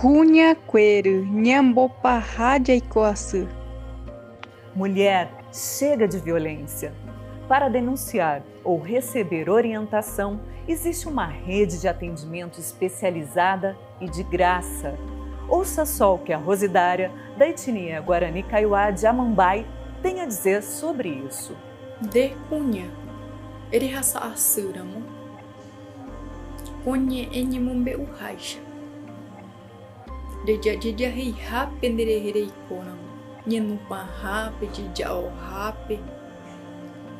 Cunha Queiro, Nhambopa Rádia Icoaçu. Mulher, chega de violência. Para denunciar ou receber orientação, existe uma rede de atendimento especializada e de graça. Ouça só o que a Rosidária, da etnia Guarani Kaiowá de Amambai, tem a dizer sobre isso. De Cunha, ele raça assuramo. Cunha enimumbe uhaixa. De jajija hei hape nere herei konamo. Nyenupa hape, jijao hape.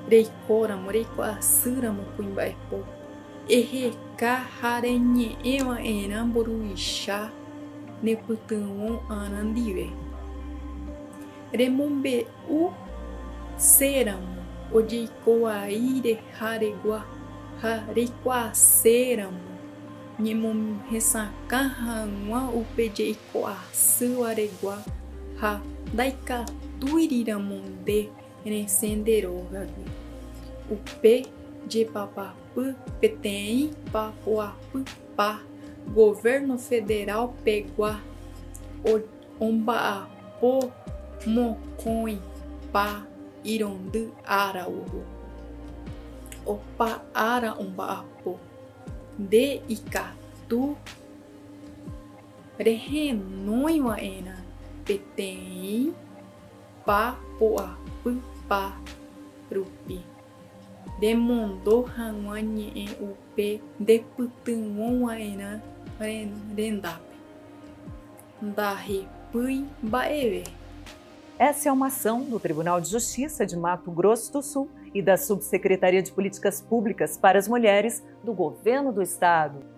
Rei koramo, rei ko assuramo kuimba epo. Ehe ka harenye ewa enamboru isha. Neputangon anandive. Remumbe u seramo. Ojeikoaire haregua. Hareikwa seramo. Nyemom resaka ngwa upeje ikoa suaregua. Ha daika tuiriramonde resenderogagi. Upe de papapu petém papuapu pa. Governo Federal pegua omba po mocoi pa irondu araújo. Opa ara omba apo. de Icatu, Regenoi Waena, Petei, Papuapu, Parupi. Demondo Hanguanye e Upe, Deputungon Waena, Rendape. Dahi Pui Baebe. Essa é uma ação do Tribunal de Justiça de Mato Grosso do Sul e da Subsecretaria de Políticas Públicas para as Mulheres do Governo do Estado.